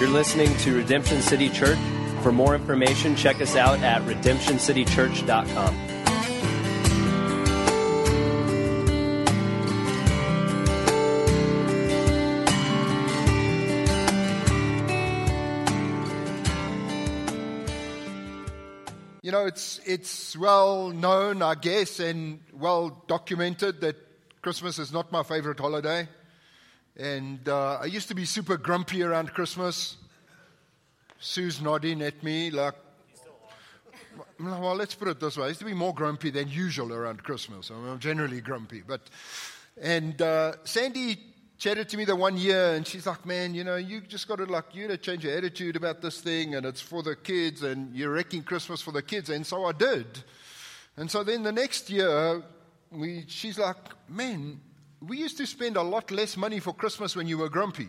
You're listening to Redemption City Church. For more information, check us out at redemptioncitychurch.com. You know, it's, it's well known, I guess, and well documented that Christmas is not my favorite holiday. And uh, I used to be super grumpy around Christmas. Sue's nodding at me like, well, let's put it this way. I used to be more grumpy than usual around Christmas. I'm generally grumpy. But, and uh, Sandy chatted to me the one year, and she's like, man, you know, you just got to, like, you to change your attitude about this thing, and it's for the kids, and you're wrecking Christmas for the kids. And so I did. And so then the next year, we, she's like, man, we used to spend a lot less money for Christmas when you were grumpy.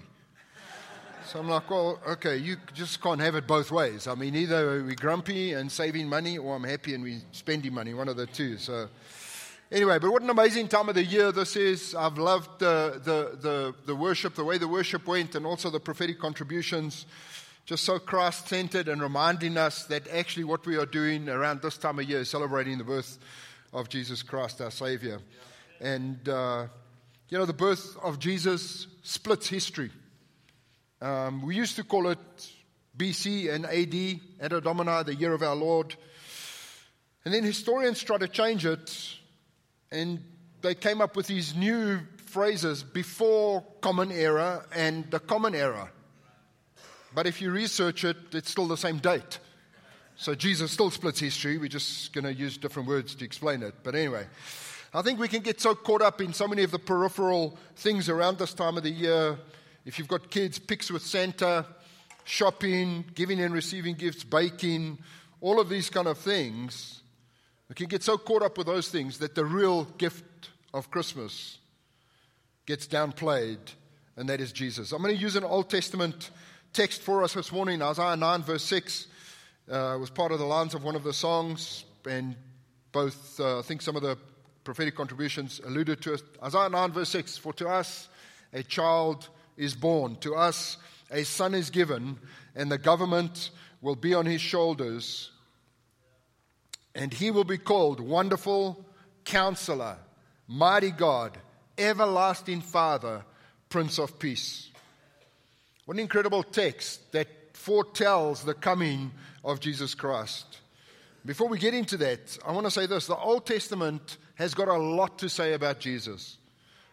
So I'm like, well, okay, you just can't have it both ways. I mean, either we're grumpy and saving money, or I'm happy and we're spending money, one of the two. So, anyway, but what an amazing time of the year this is. I've loved the, the, the, the worship, the way the worship went, and also the prophetic contributions. Just so Christ centered and reminding us that actually what we are doing around this time of year is celebrating the birth of Jesus Christ, our Savior. And, uh, you know, the birth of Jesus splits history. Um, we used to call it BC and AD, Anno Domini, the year of our Lord. And then historians tried to change it, and they came up with these new phrases before Common Era and the Common Era. But if you research it, it's still the same date. So Jesus still splits history. We're just going to use different words to explain it. But anyway, I think we can get so caught up in so many of the peripheral things around this time of the year if you've got kids, pics with Santa, shopping, giving and receiving gifts, baking, all of these kind of things, we can get so caught up with those things that the real gift of Christmas gets downplayed, and that is Jesus. I'm going to use an Old Testament text for us this morning, Isaiah 9, verse 6. Uh, was part of the lines of one of the songs, and both, uh, I think some of the prophetic contributions alluded to it. Isaiah 9, verse 6 For to us a child is born. To us, a son is given, and the government will be on his shoulders. And he will be called Wonderful Counselor, Mighty God, Everlasting Father, Prince of Peace. What an incredible text that foretells the coming of Jesus Christ. Before we get into that, I want to say this the Old Testament has got a lot to say about Jesus.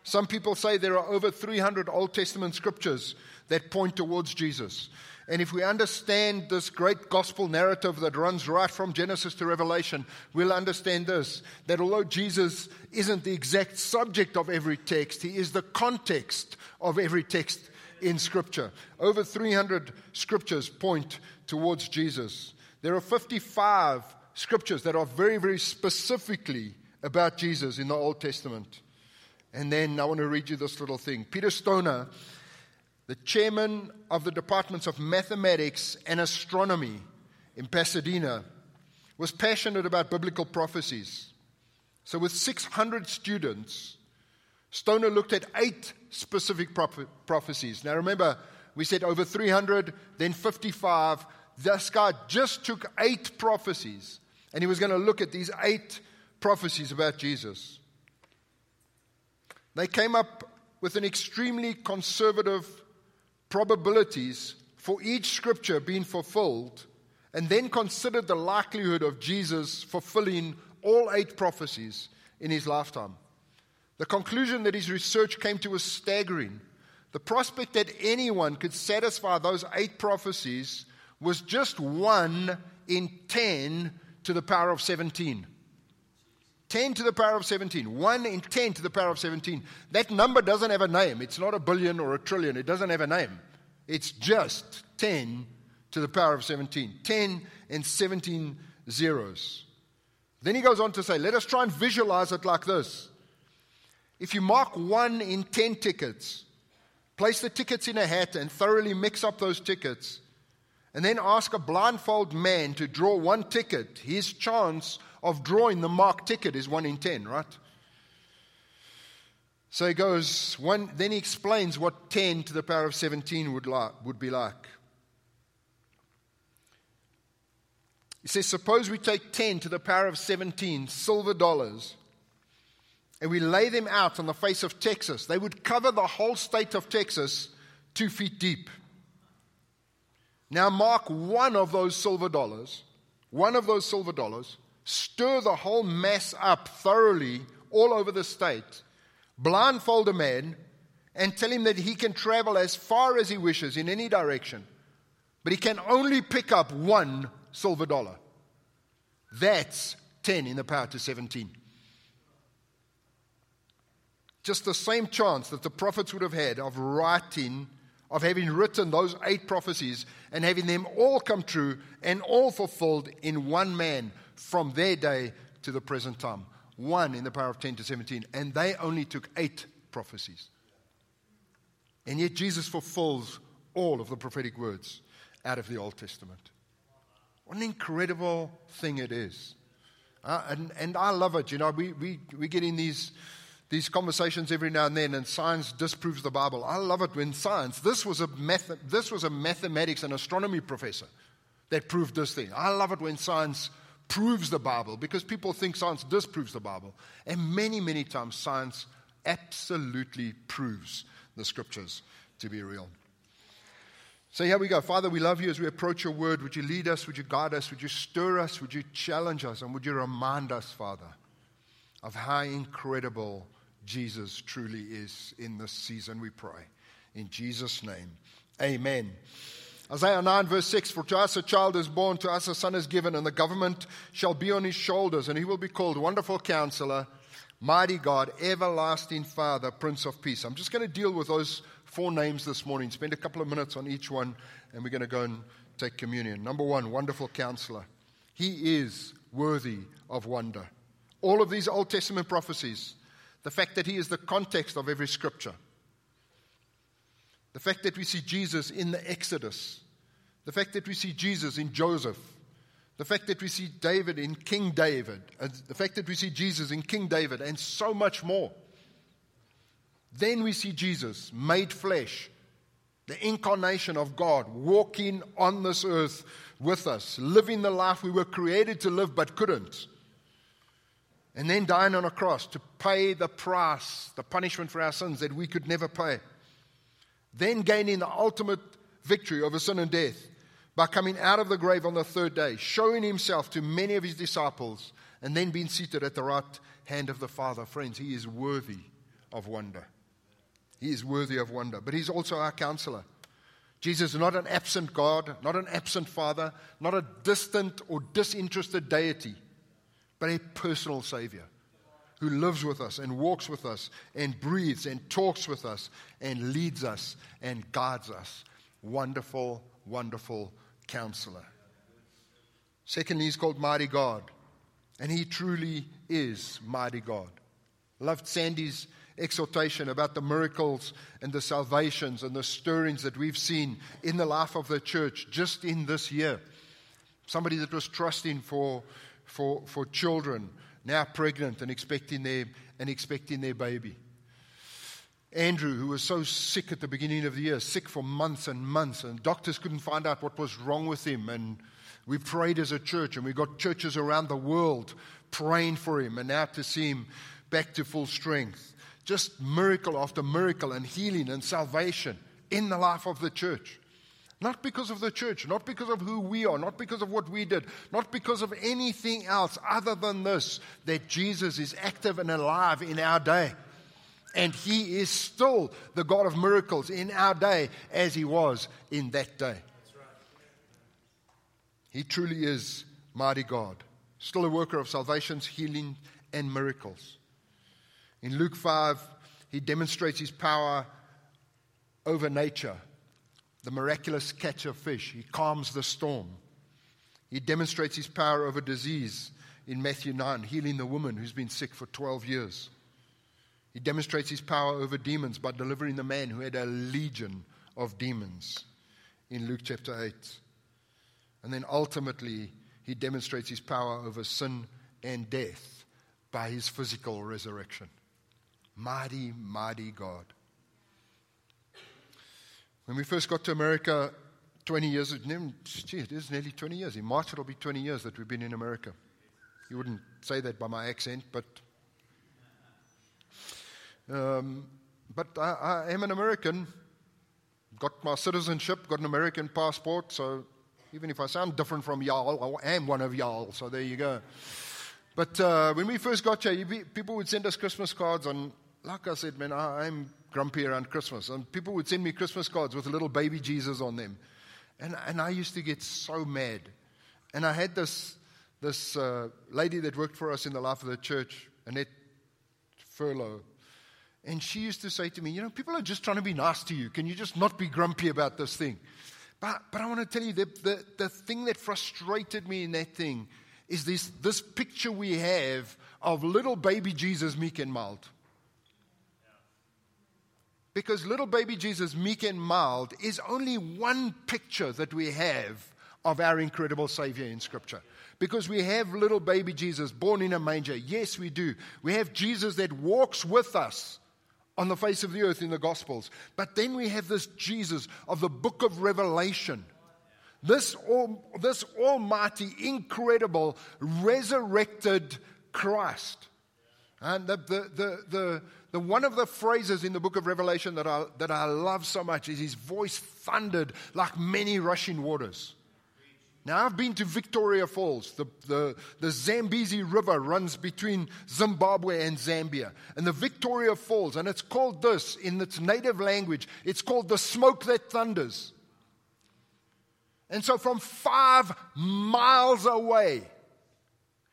Some people say there are over 300 Old Testament scriptures that point towards Jesus. And if we understand this great gospel narrative that runs right from Genesis to Revelation, we'll understand this that although Jesus isn't the exact subject of every text, he is the context of every text in Scripture. Over 300 scriptures point towards Jesus. There are 55 scriptures that are very, very specifically about Jesus in the Old Testament. And then I want to read you this little thing. Peter Stoner, the chairman of the departments of mathematics and astronomy in Pasadena, was passionate about biblical prophecies. So, with 600 students, Stoner looked at eight specific prophecies. Now, remember, we said over 300, then 55. This guy just took eight prophecies, and he was going to look at these eight prophecies about Jesus. They came up with an extremely conservative probabilities for each scripture being fulfilled, and then considered the likelihood of Jesus fulfilling all eight prophecies in his lifetime. The conclusion that his research came to was staggering. The prospect that anyone could satisfy those eight prophecies was just one in 10 to the power of 17. 10 to the power of 17. 1 in 10 to the power of 17. That number doesn't have a name. It's not a billion or a trillion. It doesn't have a name. It's just 10 to the power of 17. 10 and 17 zeros. Then he goes on to say, let us try and visualize it like this. If you mark 1 in 10 tickets, place the tickets in a hat and thoroughly mix up those tickets, and then ask a blindfold man to draw one ticket, his chance of drawing the mark ticket is one in ten, right? So he goes, one, then he explains what 10 to the power of 17 would, like, would be like. He says, Suppose we take 10 to the power of 17 silver dollars and we lay them out on the face of Texas. They would cover the whole state of Texas two feet deep. Now, mark one of those silver dollars, one of those silver dollars stir the whole mass up thoroughly all over the state, blindfold a man, and tell him that he can travel as far as he wishes in any direction, but he can only pick up one silver dollar. That's 10 in the power to 17. Just the same chance that the prophets would have had of writing, of having written those eight prophecies and having them all come true and all fulfilled in one man from their day to the present time. One in the power of 10 to 17. And they only took eight prophecies. And yet Jesus fulfills all of the prophetic words out of the Old Testament. What an incredible thing it is. Uh, and, and I love it. You know, we, we, we get in these, these conversations every now and then, and science disproves the Bible. I love it when science, this was a, math, this was a mathematics and astronomy professor that proved this thing. I love it when science proves the Bible because people think science disproves the Bible. And many, many times, science absolutely proves the scriptures to be real. So here we go. Father, we love you as we approach your word. Would you lead us? Would you guide us? Would you stir us? Would you challenge us? And would you remind us, Father, of how incredible Jesus truly is in this season, we pray. In Jesus' name, amen. Isaiah 9, verse 6 For to us a child is born, to us a son is given, and the government shall be on his shoulders, and he will be called Wonderful Counselor Mighty God, Everlasting Father, Prince of Peace. I'm just going to deal with those four names this morning, spend a couple of minutes on each one, and we're going to go and take communion. Number one, Wonderful Counselor. He is worthy of wonder. All of these Old Testament prophecies, the fact that He is the context of every scripture, the fact that we see Jesus in the Exodus, the fact that we see Jesus in Joseph, the fact that we see David in King David, the fact that we see Jesus in King David, and so much more. Then we see Jesus made flesh, the incarnation of God, walking on this earth with us, living the life we were created to live but couldn't. And then dying on a cross to pay the price, the punishment for our sins that we could never pay. Then gaining the ultimate victory over sin and death by coming out of the grave on the third day, showing himself to many of his disciples, and then being seated at the right hand of the Father. Friends, he is worthy of wonder. He is worthy of wonder. But he's also our counselor. Jesus is not an absent God, not an absent Father, not a distant or disinterested deity, but a personal Savior who lives with us and walks with us and breathes and talks with us and leads us and guides us. Wonderful, wonderful counselor. Secondly, he's called Mighty God, and he truly is Mighty God. Loved Sandy's exhortation about the miracles and the salvations and the stirrings that we've seen in the life of the church just in this year. Somebody that was trusting for, for, for children, now pregnant and expecting their, and expecting their baby. Andrew, who was so sick at the beginning of the year, sick for months and months, and doctors couldn't find out what was wrong with him. And we prayed as a church, and we got churches around the world praying for him, and now to see him back to full strength. Just miracle after miracle, and healing and salvation in the life of the church. Not because of the church, not because of who we are, not because of what we did, not because of anything else other than this that Jesus is active and alive in our day. And he is still the God of miracles in our day as he was in that day. He truly is mighty God, still a worker of salvations, healing, and miracles. In Luke 5, he demonstrates his power over nature, the miraculous catch of fish. He calms the storm. He demonstrates his power over disease in Matthew 9, healing the woman who's been sick for 12 years. He demonstrates his power over demons by delivering the man who had a legion of demons in Luke chapter 8. And then ultimately, he demonstrates his power over sin and death by his physical resurrection. Mighty, mighty God. When we first got to America 20 years, gee, it is nearly 20 years. In March, it'll be 20 years that we've been in America. You wouldn't say that by my accent, but. Um, but I, I am an American, got my citizenship, got an American passport, so even if I sound different from y'all, I am one of y'all, so there you go. But uh, when we first got here, people would send us Christmas cards, and like I said, man, I, I'm grumpy around Christmas. And people would send me Christmas cards with a little baby Jesus on them. And, and I used to get so mad. And I had this, this uh, lady that worked for us in the life of the church, Annette Furlow. And she used to say to me, You know, people are just trying to be nice to you. Can you just not be grumpy about this thing? But, but I want to tell you, the, the, the thing that frustrated me in that thing is this, this picture we have of little baby Jesus, meek and mild. Because little baby Jesus, meek and mild, is only one picture that we have of our incredible Savior in Scripture. Because we have little baby Jesus born in a manger. Yes, we do. We have Jesus that walks with us on the face of the earth in the Gospels. But then we have this Jesus of the book of Revelation. This, all, this almighty, incredible, resurrected Christ. And the, the, the, the, the, one of the phrases in the book of Revelation that I, that I love so much is his voice thundered like many rushing waters. Now, I've been to Victoria Falls. The, the, the Zambezi River runs between Zimbabwe and Zambia. And the Victoria Falls, and it's called this in its native language, it's called the smoke that thunders. And so, from five miles away,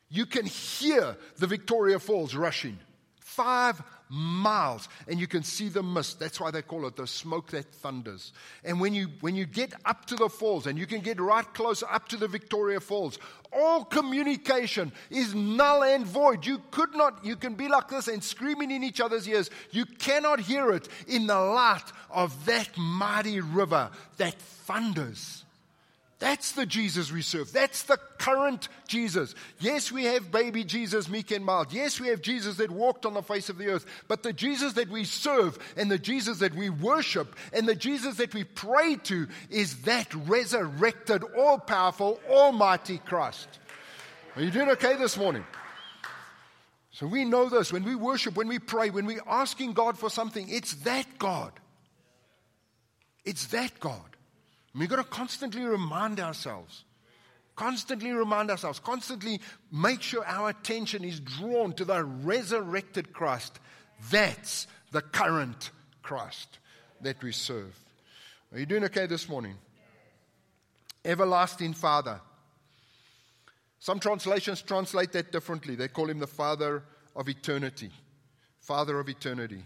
you can hear the Victoria Falls rushing. Five miles and you can see the mist. That's why they call it the smoke that thunders. And when you, when you get up to the falls and you can get right close up to the Victoria Falls, all communication is null and void. You could not, you can be like this and screaming in each other's ears. You cannot hear it in the light of that mighty river that thunders. That's the Jesus we serve. That's the current Jesus. Yes, we have baby Jesus, meek and mild. Yes, we have Jesus that walked on the face of the earth. But the Jesus that we serve and the Jesus that we worship and the Jesus that we pray to is that resurrected, all powerful, almighty Christ. Are you doing okay this morning? So we know this. When we worship, when we pray, when we're asking God for something, it's that God. It's that God. We've got to constantly remind ourselves, constantly remind ourselves, constantly make sure our attention is drawn to the resurrected Christ. That's the current Christ that we serve. Are you doing okay this morning? Everlasting Father. Some translations translate that differently. They call him the Father of eternity. Father of eternity.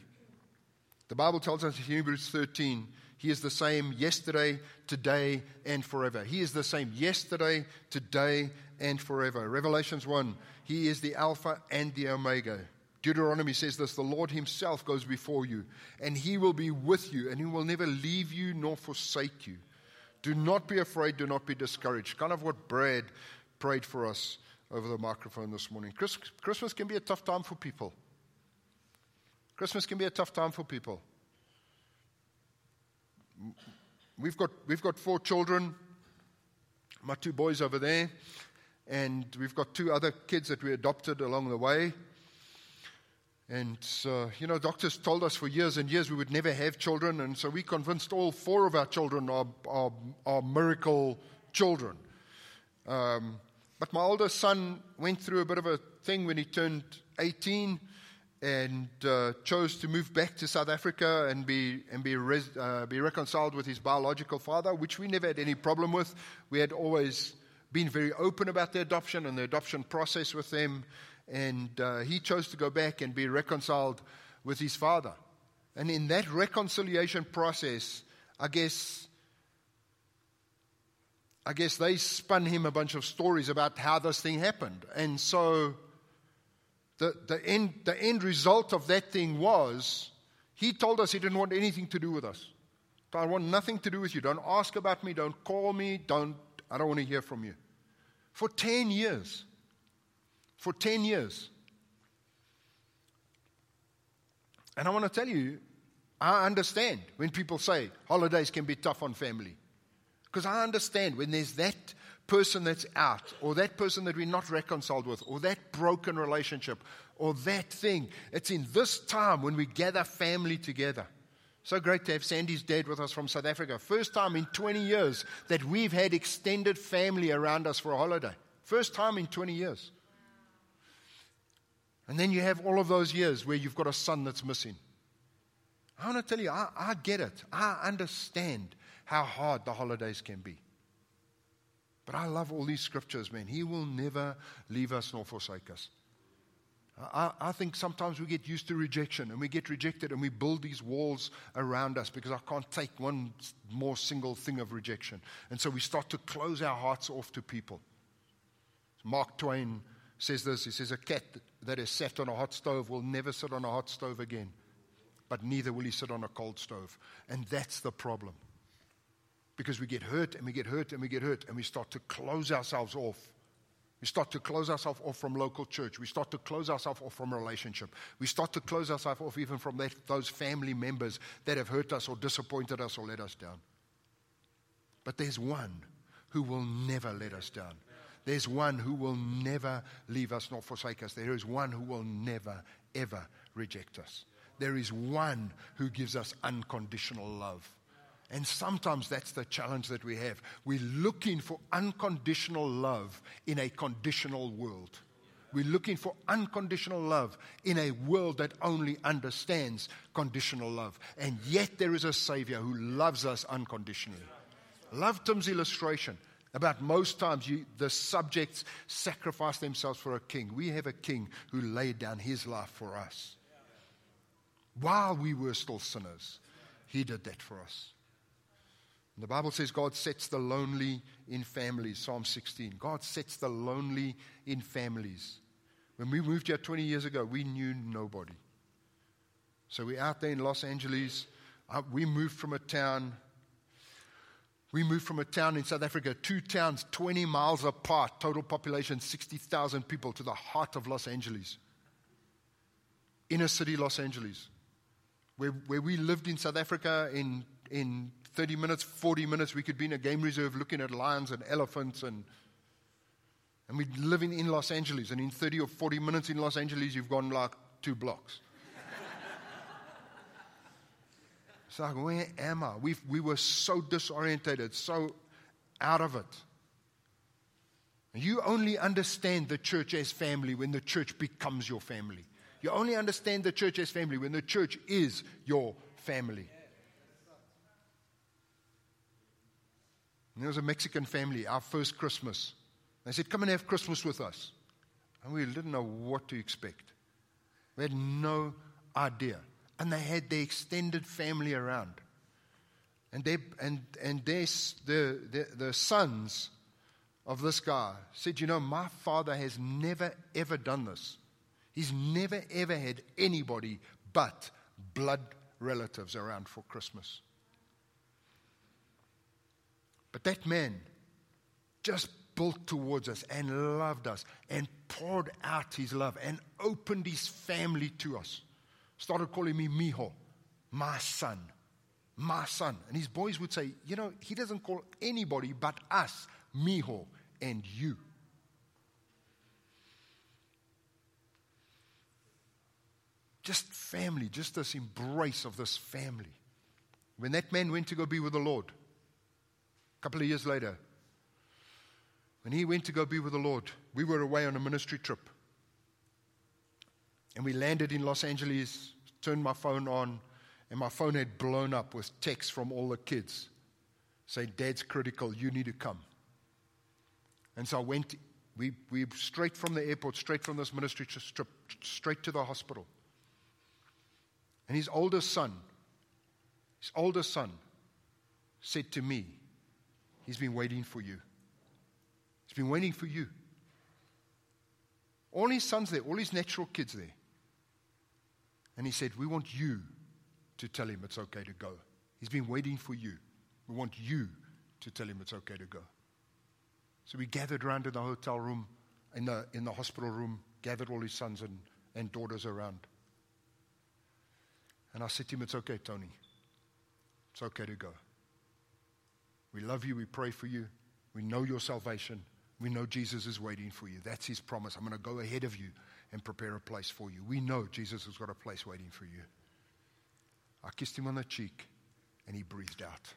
The Bible tells us in Hebrews 13 he is the same yesterday, today, and forever. He is the same yesterday, today, and forever. Revelations 1 He is the Alpha and the Omega. Deuteronomy says this the Lord Himself goes before you, and He will be with you, and He will never leave you nor forsake you. Do not be afraid, do not be discouraged. Kind of what Brad prayed for us over the microphone this morning. Christmas can be a tough time for people. Christmas can be a tough time for people. We've got, we've got four children, my two boys over there, and we've got two other kids that we adopted along the way. And, uh, you know, doctors told us for years and years we would never have children, and so we convinced all four of our children are, are, are miracle children. Um, but my oldest son went through a bit of a thing when he turned 18 and uh, chose to move back to South Africa and be, and be, res, uh, be reconciled with his biological father, which we never had any problem with. We had always been very open about the adoption and the adoption process with them. And uh, he chose to go back and be reconciled with his father. And in that reconciliation process, I guess, I guess they spun him a bunch of stories about how this thing happened. And so the, the, end, the end result of that thing was he told us he didn't want anything to do with us. I want nothing to do with you. Don't ask about me. Don't call me. Don't, I don't want to hear from you. For 10 years. For 10 years. And I want to tell you, I understand when people say holidays can be tough on family. Because I understand when there's that person that's out, or that person that we're not reconciled with, or that broken relationship, or that thing. It's in this time when we gather family together. So great to have Sandy's dad with us from South Africa. First time in 20 years that we've had extended family around us for a holiday. First time in 20 years. And then you have all of those years where you've got a son that's missing. I want to tell you, I, I get it. I understand how hard the holidays can be. But I love all these scriptures, man. He will never leave us nor forsake us. I, I, think sometimes we get used to rejection and we get rejected and we build these walls around us because I can't take one more single thing of rejection. And so we start to close our hearts off to people. Mark Twain says this he says, A cat that is sat on a hot stove will never sit on a hot stove again, but neither will he sit on a cold stove. And that's the problem. Because we get hurt and we get hurt and we get hurt and we start to close ourselves off. We start to close ourselves off from local church. We start to close ourselves off from relationship. We start to close ourselves off even from that, those family members that have hurt us or disappointed us or let us down. But there's one who will never let us down. There's one who will never leave us nor forsake us. There is one who will never, ever reject us. There is one who gives us unconditional love. And sometimes that's the challenge that we have. We're looking for unconditional love in a conditional world. We're looking for unconditional love in a world that only understands conditional love. And yet there is a Savior who loves us unconditionally. Love Tim's illustration about most times you, the subjects sacrifice themselves for a king. We have a king who laid down his life for us. While we were still sinners, he did that for us. The Bible says God sets the lonely in families, Psalm 16. God sets the lonely in families. When we moved here 20 years ago, we knew nobody. So we're out there in Los Angeles. Uh, we moved from a town we moved from a town in South Africa, two towns 20 miles apart, total population 60,000 people, to the heart of Los Angeles. Inner city Los Angeles. Where, where we lived in South Africa in, in 30 minutes, 40 minutes, we could be in a game reserve looking at lions and elephants and and we're living in Los Angeles, and in 30 or 40 minutes in Los Angeles, you've gone like two blocks. It's like, where am I? we we were so disorientated, so out of it. You only understand the church as family when the church becomes your family. You only understand the church as family when the church is your family. And there was a Mexican family, our first Christmas. They said, Come and have Christmas with us. And we didn't know what to expect. We had no idea and they had their extended family around. And, they, and, and they, the, the, the sons of this guy said, You know, my father has never, ever done this. He's never, ever had anybody but blood relatives around for Christmas. But that man just built towards us and loved us and poured out his love and opened his family to us started calling me Mijo, my son, my son. And his boys would say, You know, he doesn't call anybody but us, Mijo, and you. Just family, just this embrace of this family. When that man went to go be with the Lord, a couple of years later, when he went to go be with the Lord, we were away on a ministry trip. And we landed in Los Angeles, turned my phone on, and my phone had blown up with texts from all the kids saying, Dad's critical, you need to come. And so I went, we, we straight from the airport, straight from this ministry trip, straight to the hospital. And his oldest son, his oldest son, said to me, He's been waiting for you. He's been waiting for you. All his sons there, all his natural kids there. And he said, We want you to tell him it's okay to go. He's been waiting for you. We want you to tell him it's okay to go. So we gathered around in the hotel room, in the, in the hospital room, gathered all his sons and, and daughters around. And I said to him, It's okay, Tony. It's okay to go. We love you. We pray for you. We know your salvation. We know Jesus is waiting for you. That's his promise. I'm going to go ahead of you and prepare a place for you. We know Jesus has got a place waiting for you. I kissed him on the cheek and he breathed out.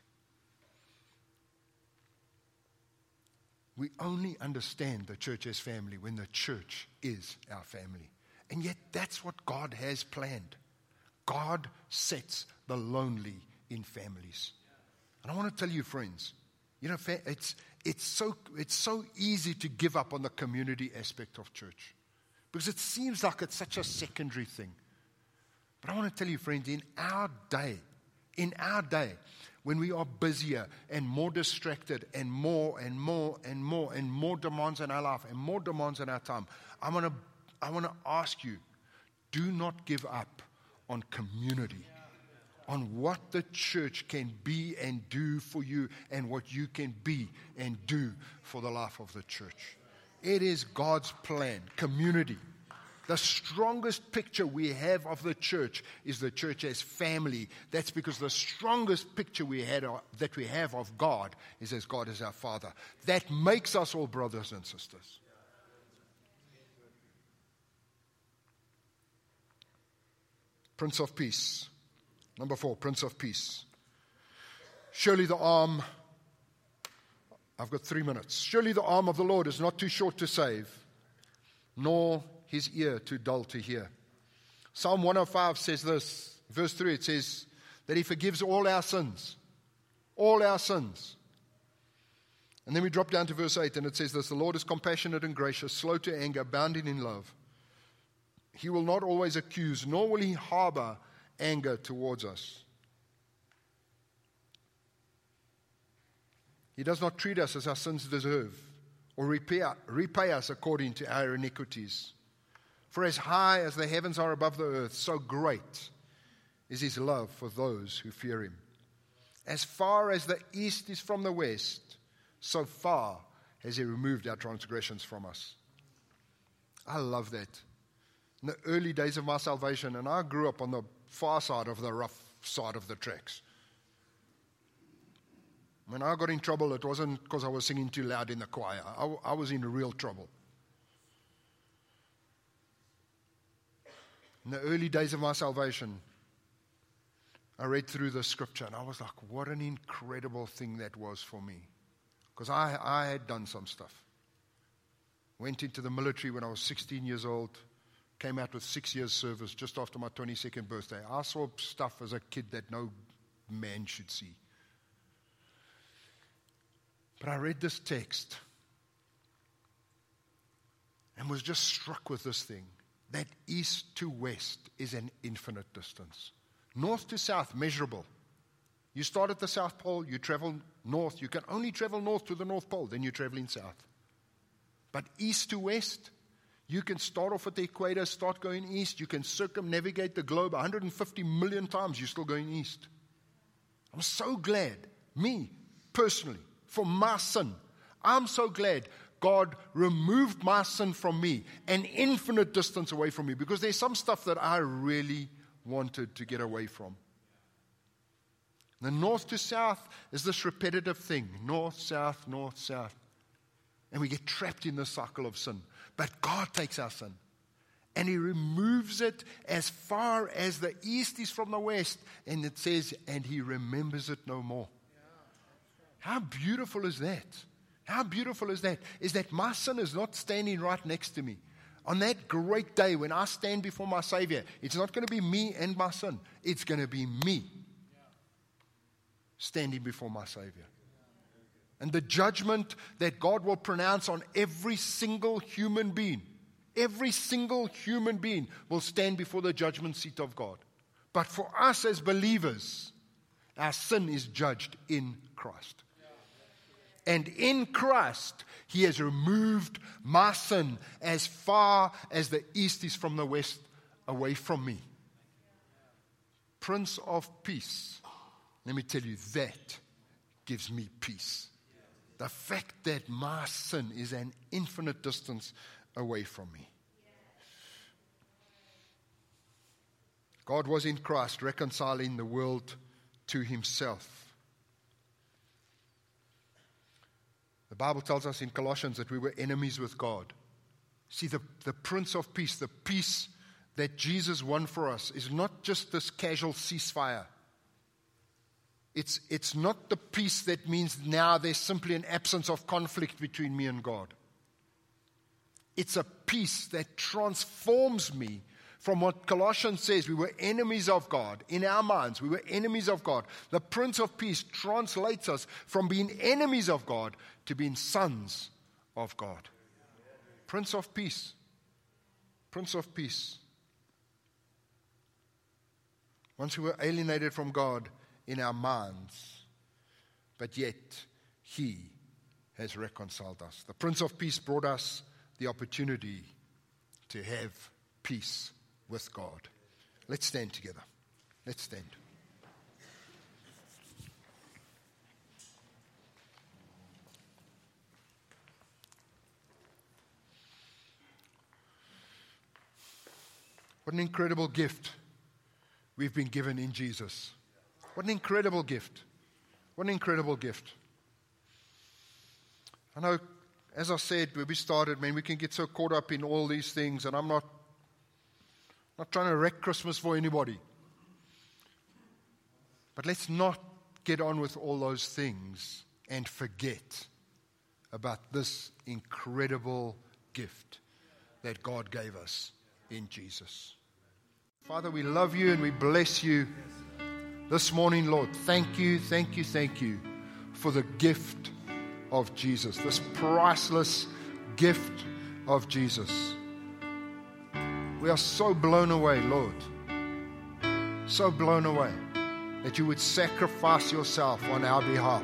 We only understand the church as family when the church is our family. And yet, that's what God has planned. God sets the lonely in families. And I want to tell you, friends, you know, it's, it's, so, it's so easy to give up on the community aspect of church because it seems like it's such a secondary thing. But I want to tell you, friends, in our day, in our day, when we are busier and more distracted and more and more and more and more demands in our life and more demands in our time, I want to, I want to ask you do not give up on community, on what the church can be and do for you and what you can be and do for the life of the church. It is God's plan, community. The strongest picture we have of the church is the church as family. That's because the strongest picture we had, uh, that we have of God is as God is our Father. That makes us all brothers and sisters. Prince of Peace. Number four, Prince of Peace. Surely the arm, I've got three minutes. Surely the arm of the Lord is not too short to save, nor his ear too dull to hear. Psalm 105 says this, verse 3, it says that he forgives all our sins. All our sins. And then we drop down to verse 8, and it says this The Lord is compassionate and gracious, slow to anger, abounding in love. He will not always accuse, nor will he harbor anger towards us. He does not treat us as our sins deserve, or repay, repay us according to our iniquities. For as high as the heavens are above the earth, so great is his love for those who fear him. As far as the east is from the west, so far has he removed our transgressions from us. I love that. In the early days of my salvation, and I grew up on the far side of the rough side of the tracks. When I got in trouble, it wasn't because I was singing too loud in the choir. I, I was in real trouble. In the early days of my salvation, I read through the scripture and I was like, what an incredible thing that was for me. Because I, I had done some stuff. Went into the military when I was 16 years old, came out with six years' service just after my 22nd birthday. I saw stuff as a kid that no man should see. But I read this text and was just struck with this thing that east to west is an infinite distance. North to south, measurable. You start at the South Pole, you travel north. You can only travel north to the North Pole, then you're traveling south. But east to west, you can start off at the equator, start going east. You can circumnavigate the globe 150 million times, you're still going east. I'm so glad, me personally, for my sin. I'm so glad God removed my sin from me, an infinite distance away from me, because there's some stuff that I really wanted to get away from. The north to south is this repetitive thing north, south, north, south. And we get trapped in the cycle of sin. But God takes our sin and He removes it as far as the east is from the west. And it says, and He remembers it no more. How beautiful is that? How beautiful is that? Is that my sin is not standing right next to me. On that great day when I stand before my Savior, it's not going to be me and my sin. It's going to be me standing before my Savior. And the judgment that God will pronounce on every single human being, every single human being will stand before the judgment seat of God. But for us as believers, our sin is judged in Christ. And in Christ, He has removed my sin as far as the east is from the west away from me. Prince of Peace. Let me tell you, that gives me peace. The fact that my sin is an infinite distance away from me. God was in Christ reconciling the world to Himself The Bible tells us in Colossians that we were enemies with God. See, the, the Prince of Peace, the peace that Jesus won for us, is not just this casual ceasefire. It's, it's not the peace that means now there's simply an absence of conflict between me and God. It's a peace that transforms me from what Colossians says we were enemies of God. In our minds, we were enemies of God. The Prince of Peace translates us from being enemies of God to being sons of God. Prince of Peace. Prince of Peace. Once we were alienated from God in our minds, but yet He has reconciled us. The Prince of Peace brought us the opportunity to have peace with God. Let's stand together. Let's stand. What an incredible gift we've been given in Jesus. What an incredible gift. What an incredible gift. I know, as I said when we started, man, we can get so caught up in all these things, and I'm not, not trying to wreck Christmas for anybody. But let's not get on with all those things and forget about this incredible gift that God gave us in Jesus. Father, we love you and we bless you this morning, Lord. Thank you, thank you, thank you for the gift of Jesus, this priceless gift of Jesus. We are so blown away, Lord. So blown away that you would sacrifice yourself on our behalf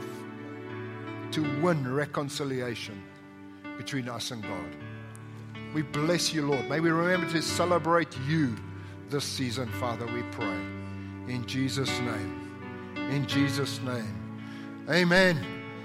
to win reconciliation between us and God. We bless you, Lord. May we remember to celebrate you this season, Father, we pray. In Jesus' name. In Jesus' name. Amen.